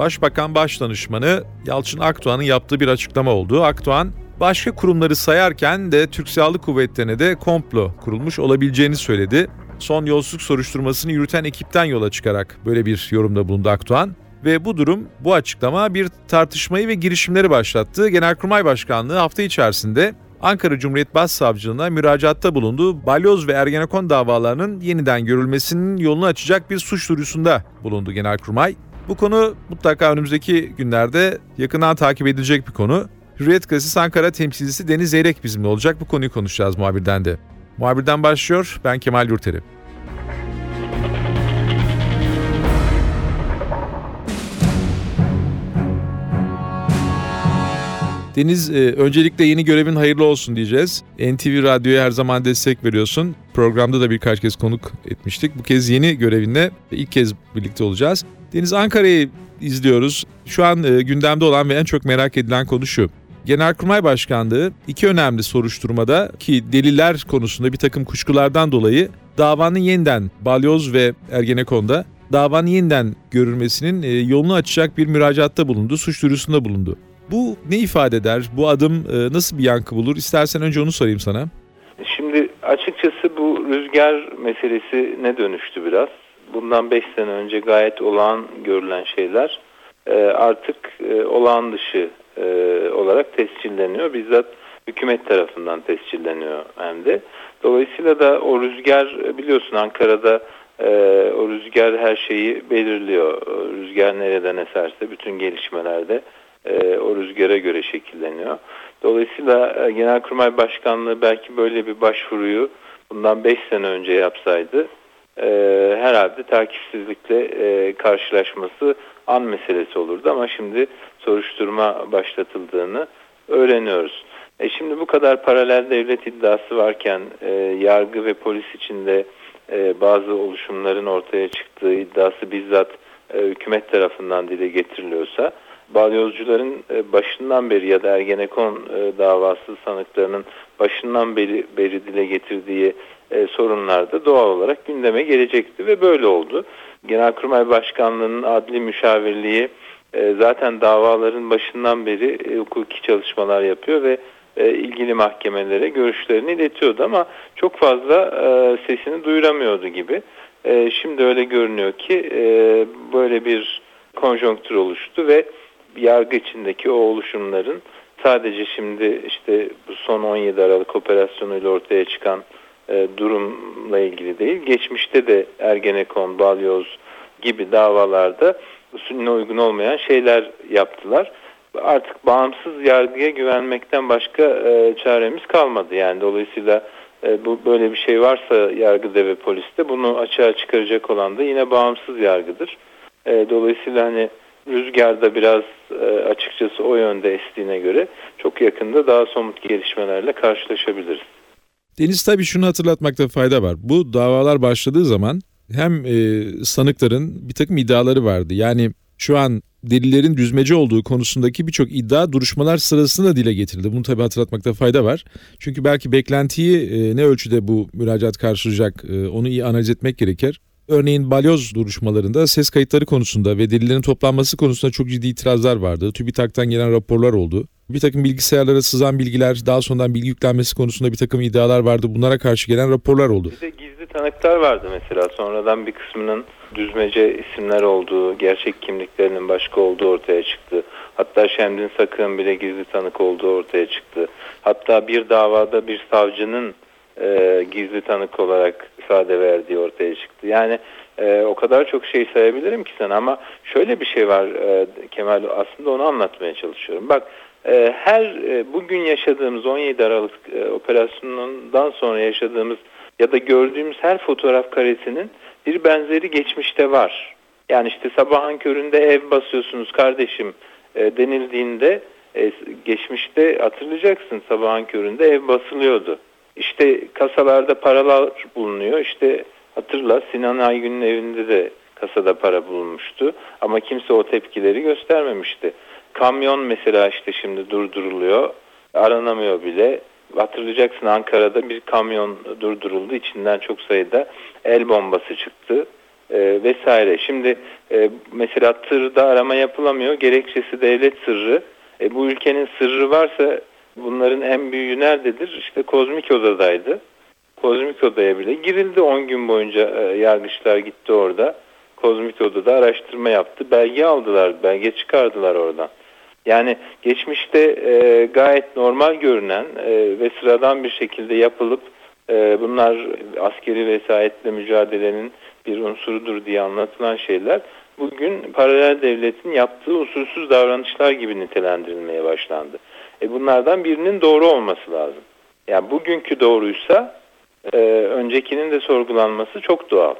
Başbakan Başdanışmanı Yalçın Akdoğan'ın yaptığı bir açıklama oldu. Akdoğan, başka kurumları sayarken de Türk Silahlı Kuvvetleri'ne de komplo kurulmuş olabileceğini söyledi. Son yolsuzluk soruşturmasını yürüten ekipten yola çıkarak böyle bir yorumda bulundu Akdoğan. Ve bu durum, bu açıklama bir tartışmayı ve girişimleri başlattı. Genelkurmay Başkanlığı hafta içerisinde Ankara Cumhuriyet Başsavcılığına müracaatta bulundu. Balyoz ve Ergenekon davalarının yeniden görülmesinin yolunu açacak bir suç duyurusunda bulundu Genelkurmay. Bu konu mutlaka önümüzdeki günlerde yakından takip edilecek bir konu. Hürriyet Gazetesi Ankara temsilcisi Deniz Zeyrek bizimle olacak. Bu konuyu konuşacağız muhabirden de. Muhabirden başlıyor. Ben Kemal Yurteri. Deniz, e, öncelikle yeni görevin hayırlı olsun diyeceğiz. NTV Radyo'ya her zaman destek veriyorsun. Programda da birkaç kez konuk etmiştik. Bu kez yeni görevinle ilk kez birlikte olacağız. Deniz Ankara'yı izliyoruz. Şu an e, gündemde olan ve en çok merak edilen konu şu. Genelkurmay Başkanlığı iki önemli soruşturmada ki deliller konusunda bir takım kuşkulardan dolayı davanın yeniden Balyoz ve Ergenekon'da davanın yeniden görülmesinin e, yolunu açacak bir müracaatta bulundu, suç duyurusunda bulundu. Bu ne ifade eder? Bu adım e, nasıl bir yankı bulur? İstersen önce onu sorayım sana. Şimdi açıkçası bu rüzgar meselesi ne dönüştü biraz. Bundan 5 sene önce gayet olağan görülen şeyler e, artık e, olağan dışı olarak tescilleniyor. Bizzat hükümet tarafından tescilleniyor hem de. Dolayısıyla da o rüzgar biliyorsun Ankara'da o rüzgar her şeyi belirliyor. Rüzgar nereden eserse bütün gelişmelerde e, o rüzgara göre şekilleniyor. Dolayısıyla e, Genelkurmay Başkanlığı belki böyle bir başvuruyu bundan 5 sene önce yapsaydı e, herhalde takipsizlikle e, karşılaşması an meselesi olurdu ama şimdi soruşturma başlatıldığını öğreniyoruz. E şimdi bu kadar paralel devlet iddiası varken e, yargı ve polis içinde e, bazı oluşumların ortaya çıktığı iddiası bizzat e, hükümet tarafından dile getiriliyorsa balyozcuların e, başından beri ya da Ergenekon e, davası sanıklarının başından beri, beri dile getirdiği e, sorunlar da doğal olarak gündeme gelecekti ve böyle oldu. Genelkurmay Başkanlığı'nın adli müşavirliği zaten davaların başından beri hukuki çalışmalar yapıyor ve ilgili mahkemelere görüşlerini iletiyordu ama çok fazla sesini duyuramıyordu gibi. Şimdi öyle görünüyor ki böyle bir konjonktür oluştu ve yargı içindeki o oluşumların sadece şimdi işte bu son 17 Aralık operasyonuyla ortaya çıkan e, durumla ilgili değil. Geçmişte de Ergenekon, Balyoz gibi davalarda usulüne uygun olmayan şeyler yaptılar. Artık bağımsız yargıya güvenmekten başka e, çaremiz kalmadı. Yani dolayısıyla e, bu böyle bir şey varsa yargıda ve poliste bunu açığa çıkaracak olan da yine bağımsız yargıdır. E, dolayısıyla hani rüzgarda biraz e, açıkçası o yönde estiğine göre çok yakında daha somut gelişmelerle karşılaşabiliriz. Deniz tabii şunu hatırlatmakta fayda var. Bu davalar başladığı zaman hem e, sanıkların bir takım iddiaları vardı. Yani şu an delillerin düzmece olduğu konusundaki birçok iddia duruşmalar sırasında dile getirildi. Bunu tabii hatırlatmakta fayda var. Çünkü belki beklentiyi e, ne ölçüde bu müracaat karşılayacak onu iyi analiz etmek gerekir. Örneğin balyoz duruşmalarında ses kayıtları konusunda ve delillerin toplanması konusunda çok ciddi itirazlar vardı. TÜBİTAK'tan gelen raporlar oldu. Bir takım bilgisayarlara sızan bilgiler, daha sonradan bilgi yüklenmesi konusunda bir takım iddialar vardı. Bunlara karşı gelen raporlar oldu. Bir de gizli tanıklar vardı mesela. Sonradan bir kısmının düzmece isimler olduğu, gerçek kimliklerinin başka olduğu ortaya çıktı. Hatta Şemdin Sakın bile gizli tanık olduğu ortaya çıktı. Hatta bir davada bir savcının e, gizli tanık olarak ifade verdiği ortaya çıktı. Yani e, o kadar çok şey sayabilirim ki sana ama şöyle bir şey var e, Kemal aslında onu anlatmaya çalışıyorum. Bak e, her e, bugün yaşadığımız 17 Aralık e, operasyonundan sonra yaşadığımız ya da gördüğümüz her fotoğraf karesinin bir benzeri geçmişte var. Yani işte sabahın köründe ev basıyorsunuz kardeşim e, denildiğinde e, geçmişte hatırlayacaksın sabahın köründe ev basılıyordu. İşte kasalarda paralar bulunuyor. İşte hatırla Sinan Aygün'ün evinde de kasada para bulunmuştu. Ama kimse o tepkileri göstermemişti. Kamyon mesela işte şimdi durduruluyor. Aranamıyor bile. Hatırlayacaksın Ankara'da bir kamyon durduruldu. İçinden çok sayıda el bombası çıktı e, vesaire. Şimdi e, mesela tırda arama yapılamıyor. Gerekçesi devlet sırrı. E, bu ülkenin sırrı varsa bunların en büyüğü nerededir? İşte kozmik odadaydı. Kozmik odaya bile girildi 10 gün boyunca e, yargıçlar gitti orada. Kozmik odada araştırma yaptı. Belge aldılar, belge çıkardılar oradan. Yani geçmişte e, gayet normal görünen e, ve sıradan bir şekilde yapılıp e, bunlar askeri vesayetle mücadelenin bir unsurudur diye anlatılan şeyler bugün paralel devletin yaptığı usulsüz davranışlar gibi nitelendirilmeye başlandı. E bunlardan birinin doğru olması lazım. Yani bugünkü doğruysa e, öncekinin de sorgulanması çok doğal.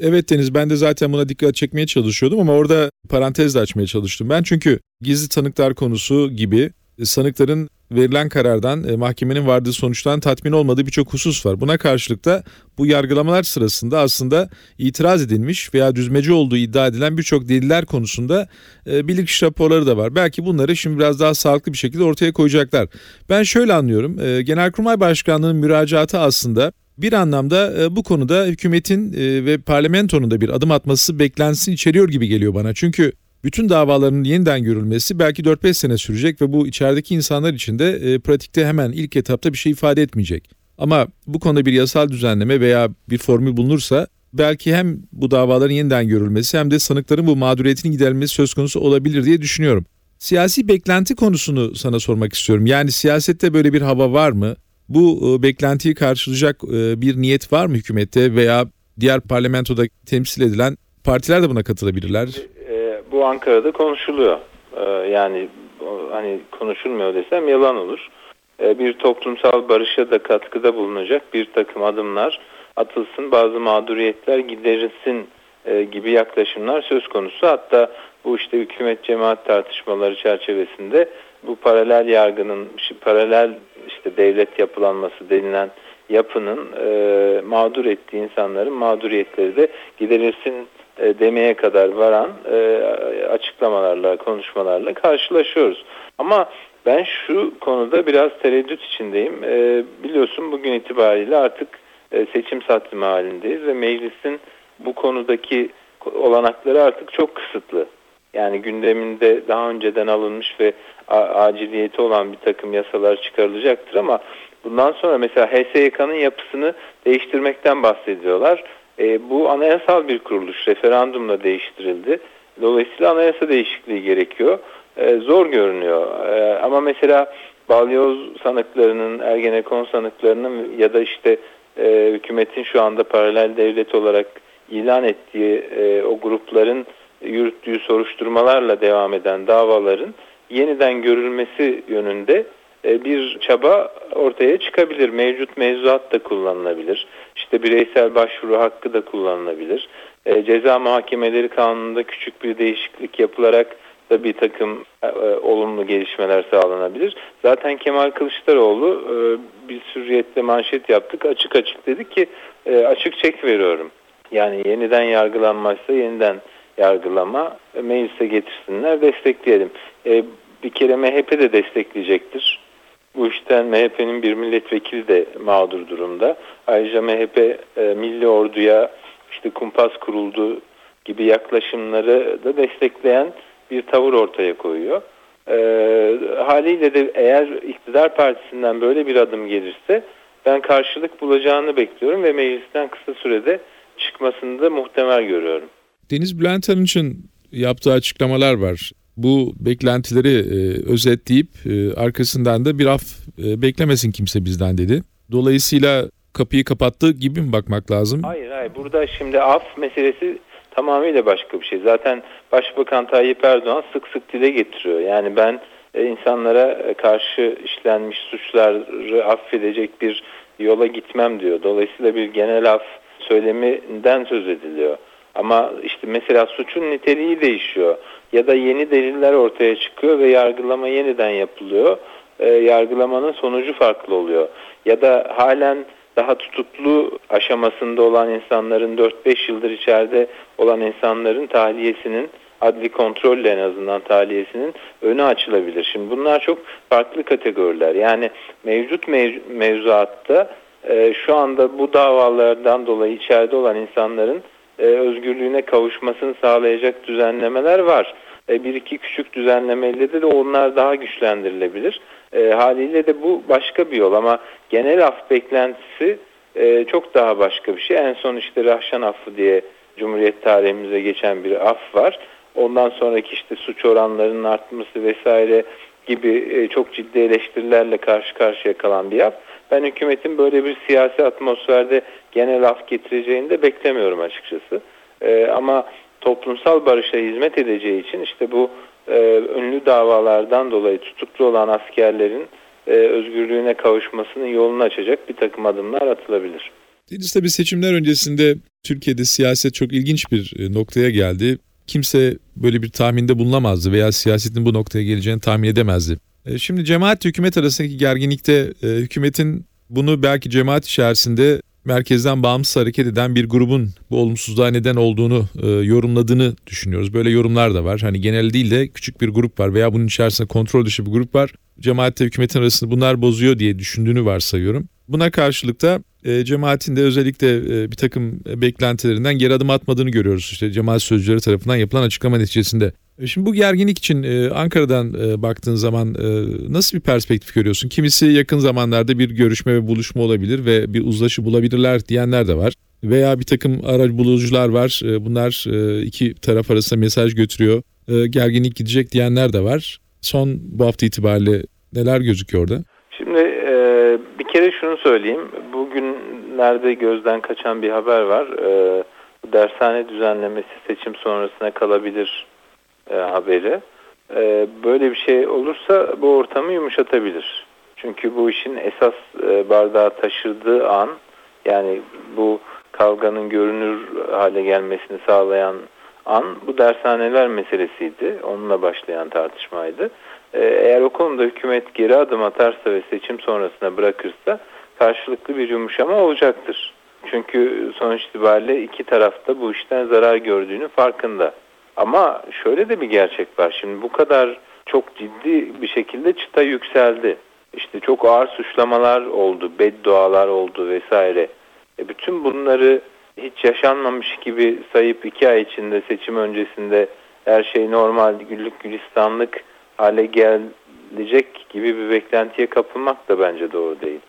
Evet Deniz ben de zaten buna dikkat çekmeye çalışıyordum ama orada parantez de açmaya çalıştım. Ben çünkü gizli tanıklar konusu gibi sanıkların verilen karardan, e, mahkemenin vardığı sonuçtan tatmin olmadığı birçok husus var. Buna karşılık da bu yargılamalar sırasında aslında itiraz edilmiş veya düzmece olduğu iddia edilen birçok deliller konusunda e, bilirkişi raporları da var. Belki bunları şimdi biraz daha sağlıklı bir şekilde ortaya koyacaklar. Ben şöyle anlıyorum, e, Genelkurmay Başkanlığı'nın müracaatı aslında bir anlamda e, bu konuda hükümetin e, ve parlamentonun da bir adım atması beklensin içeriyor gibi geliyor bana. Çünkü bütün davaların yeniden görülmesi belki 4-5 sene sürecek ve bu içerideki insanlar için de e, pratikte hemen ilk etapta bir şey ifade etmeyecek. Ama bu konuda bir yasal düzenleme veya bir formül bulunursa belki hem bu davaların yeniden görülmesi hem de sanıkların bu mağduriyetinin giderilmesi söz konusu olabilir diye düşünüyorum. Siyasi beklenti konusunu sana sormak istiyorum. Yani siyasette böyle bir hava var mı? Bu e, beklentiyi karşılayacak e, bir niyet var mı hükümette veya diğer parlamentoda temsil edilen partiler de buna katılabilirler? Bu Ankara'da konuşuluyor. E, yani hani konuşulmuyor desem yalan olur. E, bir toplumsal barışa da katkıda bulunacak bir takım adımlar atılsın, bazı mağduriyetler giderilsin e, gibi yaklaşımlar söz konusu. Hatta bu işte hükümet cemaat tartışmaları çerçevesinde bu paralel yargının, paralel işte devlet yapılanması denilen yapının e, mağdur ettiği insanların mağduriyetleri de giderilsin e, demeye kadar varan e, açıklamalarla, konuşmalarla karşılaşıyoruz. Ama ben şu konuda biraz tereddüt içindeyim. E, biliyorsun bugün itibariyle artık e, seçim sattım halindeyiz ve meclisin bu konudaki olanakları artık çok kısıtlı. Yani gündeminde daha önceden alınmış ve aciliyeti olan bir takım yasalar çıkarılacaktır ama bundan sonra mesela HSYK'nın yapısını değiştirmekten bahsediyorlar. E, bu anayasal bir kuruluş referandumla değiştirildi. Dolayısıyla anayasa değişikliği gerekiyor. E, zor görünüyor. E, ama mesela balyoz sanıklarının, ergenekon sanıklarının ya da işte e, hükümetin şu anda paralel devlet olarak ilan ettiği e, o grupların yürüttüğü soruşturmalarla devam eden davaların yeniden görülmesi yönünde e, bir çaba ortaya çıkabilir. Mevcut mevzuat da kullanılabilir. İşte bireysel başvuru hakkı da kullanılabilir. E, ceza muhakemeleri kanununda küçük bir değişiklik yapılarak da bir takım e, olumlu gelişmeler sağlanabilir. Zaten Kemal Kılıçdaroğlu bir sürriyetle manşet yaptık. Açık açık dedi ki açık çek veriyorum. Yani yeniden yargılanmazsa yeniden yargılama meclise getirsinler destekleyelim. E, bir kere MHP de destekleyecektir. Bu işten MHP'nin bir milletvekili de mağdur durumda. Ayrıca MHP e, milli orduya işte kumpas kuruldu gibi yaklaşımları da destekleyen bir tavır ortaya koyuyor. E, haliyle de eğer iktidar partisinden böyle bir adım gelirse ben karşılık bulacağını bekliyorum ve meclisten kısa sürede çıkmasını da muhtemel görüyorum. Deniz Bülent Arınç'ın yaptığı açıklamalar var. Bu beklentileri e, özetleyip e, arkasından da bir af e, beklemesin kimse bizden dedi. Dolayısıyla kapıyı kapattığı gibi mi bakmak lazım? Hayır hayır burada şimdi af meselesi tamamıyla başka bir şey. Zaten Başbakan Tayyip Erdoğan sık sık dile getiriyor. Yani ben e, insanlara karşı işlenmiş suçları affedecek bir yola gitmem diyor. Dolayısıyla bir genel af söyleminden söz ediliyor. Ama işte mesela suçun niteliği değişiyor ya da yeni deliller ortaya çıkıyor ve yargılama yeniden yapılıyor. E, yargılamanın sonucu farklı oluyor. Ya da halen daha tutuklu aşamasında olan insanların 4-5 yıldır içeride olan insanların tahliyesinin adli kontrolle en azından tahliyesinin önü açılabilir. Şimdi bunlar çok farklı kategoriler. Yani mevcut mev- mevzuatta e, şu anda bu davalardan dolayı içeride olan insanların e, özgürlüğüne kavuşmasını sağlayacak düzenlemeler var. E, bir iki küçük düzenlemeyle de, de onlar daha güçlendirilebilir. E, haliyle de bu başka bir yol ama genel af beklentisi e, çok daha başka bir şey. En son işte Rahşan affı diye Cumhuriyet tarihimize geçen bir af var. Ondan sonraki işte suç oranlarının artması vesaire gibi e, çok ciddi eleştirilerle karşı karşıya kalan bir af. Ben hükümetin böyle bir siyasi atmosferde genel af getireceğini de beklemiyorum açıkçası. E, ama toplumsal barışa hizmet edeceği için işte bu e, ünlü davalardan dolayı tutuklu olan askerlerin e, özgürlüğüne kavuşmasının yolunu açacak bir takım adımlar atılabilir. Deniz tabii seçimler öncesinde Türkiye'de siyaset çok ilginç bir e, noktaya geldi. Kimse böyle bir tahminde bulunamazdı veya siyasetin bu noktaya geleceğini tahmin edemezdi. E, Şimdi cemaat hükümet arasındaki gerginlikte e, hükümetin bunu belki cemaat içerisinde merkezden bağımsız hareket eden bir grubun bu olumsuzluğa neden olduğunu e, yorumladığını düşünüyoruz. Böyle yorumlar da var. Hani genel değil de küçük bir grup var veya bunun içerisinde kontrol dışı bir grup var. Cemaatle hükümetin arasında bunlar bozuyor diye düşündüğünü varsayıyorum. Buna karşılık da cemaatin de özellikle bir takım beklentilerinden geri adım atmadığını görüyoruz. İşte cemaat sözcüleri tarafından yapılan açıklama neticesinde. E, Şimdi bu gerginlik için e, Ankara'dan e, baktığın zaman nasıl bir perspektif görüyorsun? Kimisi yakın zamanlarda bir görüşme ve buluşma olabilir ve bir uzlaşı bulabilirler diyenler de var. Veya bir takım aracı bulucular var. Bunlar iki taraf arasında mesaj götürüyor. Gerginlik gidecek diyenler de var. Son bu hafta itibariyle neler gözüküyor orada? Şimdi bir kere şunu söyleyeyim. Bugünlerde gözden kaçan bir haber var. E, dershane düzenlemesi seçim sonrasına kalabilir e, haberi. E, böyle bir şey olursa bu ortamı yumuşatabilir. Çünkü bu işin esas e, bardağı taşırdığı an yani bu kavganın görünür hale gelmesini sağlayan an bu dershaneler meselesiydi. Onunla başlayan tartışmaydı. Ee, Eğer o konuda hükümet geri adım atarsa ve seçim sonrasına bırakırsa karşılıklı bir yumuşama olacaktır. Çünkü sonuç itibariyle iki tarafta bu işten zarar gördüğünün farkında. Ama şöyle de bir gerçek var. Şimdi bu kadar çok ciddi bir şekilde çıta yükseldi. İşte çok ağır suçlamalar oldu, beddualar oldu vesaire. E bütün bunları hiç yaşanmamış gibi sayıp iki ay içinde seçim öncesinde her şey normal, güllük gülistanlık hale gelecek gibi bir beklentiye kapılmak da bence doğru değil.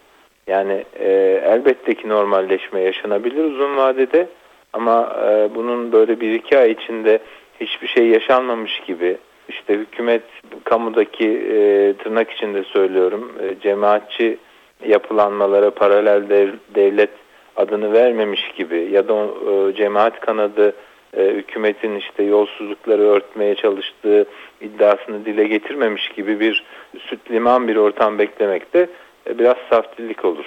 Yani e, elbette ki normalleşme yaşanabilir uzun vadede ama e, bunun böyle bir iki ay içinde hiçbir şey yaşanmamış gibi işte hükümet kamudaki e, tırnak içinde söylüyorum e, cemaatçi yapılanmalara paralel dev, devlet adını vermemiş gibi ya da e, cemaat kanadı e, hükümetin işte yolsuzlukları örtmeye çalıştığı iddiasını dile getirmemiş gibi bir süt liman bir ortam beklemek de e, biraz saftillik olur.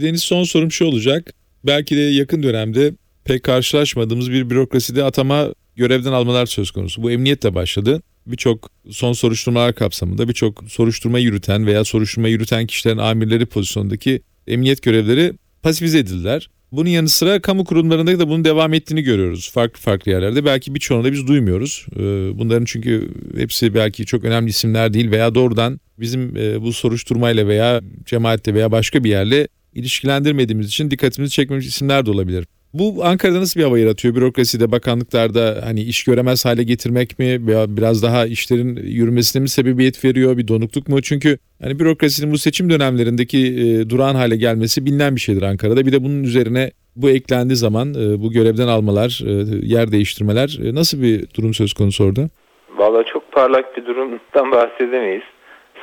Deniz son sorum şu olacak. Belki de yakın dönemde pek karşılaşmadığımız bir bürokraside atama görevden almalar söz konusu. Bu emniyetle başladı. Birçok son soruşturmalar kapsamında birçok soruşturma yürüten veya soruşturma yürüten kişilerin amirleri pozisyondaki emniyet görevleri pasifize edildiler. Bunun yanı sıra kamu kurumlarında da bunun devam ettiğini görüyoruz. Farklı farklı yerlerde. Belki birçoğunu da biz duymuyoruz. Ee, Bunların çünkü hepsi belki çok önemli isimler değil veya doğrudan bizim e, bu soruşturmayla veya cemaatle veya başka bir yerle ilişkilendirmediğimiz için dikkatimizi çekmemiş isimler de olabilir. Bu Ankara'da nasıl bir hava yaratıyor? Bürokraside, bakanlıklarda hani iş göremez hale getirmek mi veya biraz daha işlerin yürümesine mi sebebiyet veriyor? Bir donukluk mu? Çünkü hani bürokrasinin bu seçim dönemlerindeki e, durağan hale gelmesi bilinen bir şeydir Ankara'da. Bir de bunun üzerine bu eklendiği zaman e, bu görevden almalar, e, yer değiştirmeler e, nasıl bir durum söz konusu orada? Valla çok parlak bir durumdan bahsedemeyiz.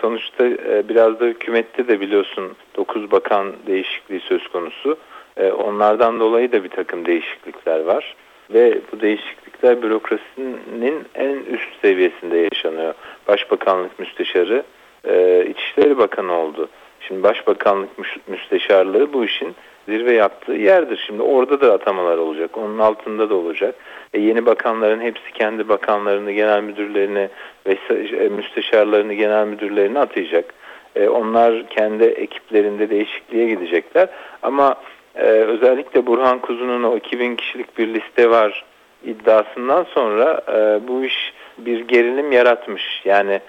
Sonuçta e, biraz da hükümette de biliyorsun 9 bakan değişikliği söz konusu. E, Onlardan dolayı da bir takım değişiklikler var. Ve bu değişiklikler bürokrasinin en üst seviyesinde yaşanıyor. Başbakanlık müsteşarı e, İçişleri Bakanı oldu. Şimdi Başbakanlık müsteşarlığı bu işin zirve yaptığı yerdir. Şimdi orada da atamalar olacak. Onun altında da olacak. E, yeni bakanların hepsi kendi bakanlarını, genel müdürlerini ve e, müsteşarlarını, genel müdürlerini atayacak. E, onlar kendi ekiplerinde değişikliğe gidecekler. Ama e, özellikle Burhan Kuzu'nun o 2000 kişilik bir liste var iddiasından sonra e, bu iş bir gerilim yaratmış. Yani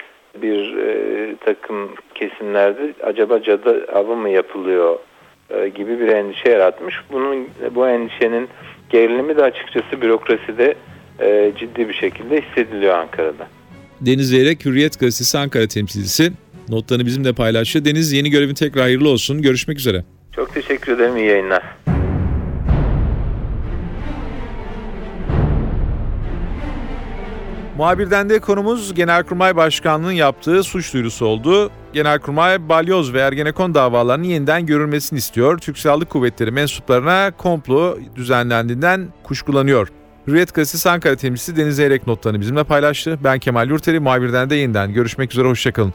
bir e, takım kesimlerde acaba cadı avı mı yapılıyor e, gibi bir endişe yaratmış. Bunun bu endişenin gerilimi de açıkçası bürokraside e, ciddi bir şekilde hissediliyor Ankara'da. Deniz Zeyrek, Hürriyet Gazetesi Ankara temsilcisi. Notlarını bizimle paylaştı. Deniz yeni görevin tekrar hayırlı olsun. Görüşmek üzere. Çok teşekkür ederim. İyi yayınlar. Muhabirden de konumuz Genelkurmay Başkanlığı'nın yaptığı suç duyurusu oldu. Genelkurmay balyoz ve Ergenekon davalarının yeniden görülmesini istiyor. Türk Silahlı Kuvvetleri mensuplarına komplo düzenlendiğinden kuşkulanıyor. Hürriyet Gazetesi Ankara temsilcisi Deniz Eyrek notlarını bizimle paylaştı. Ben Kemal Yurteri, muhabirden de yeniden görüşmek üzere, hoşçakalın.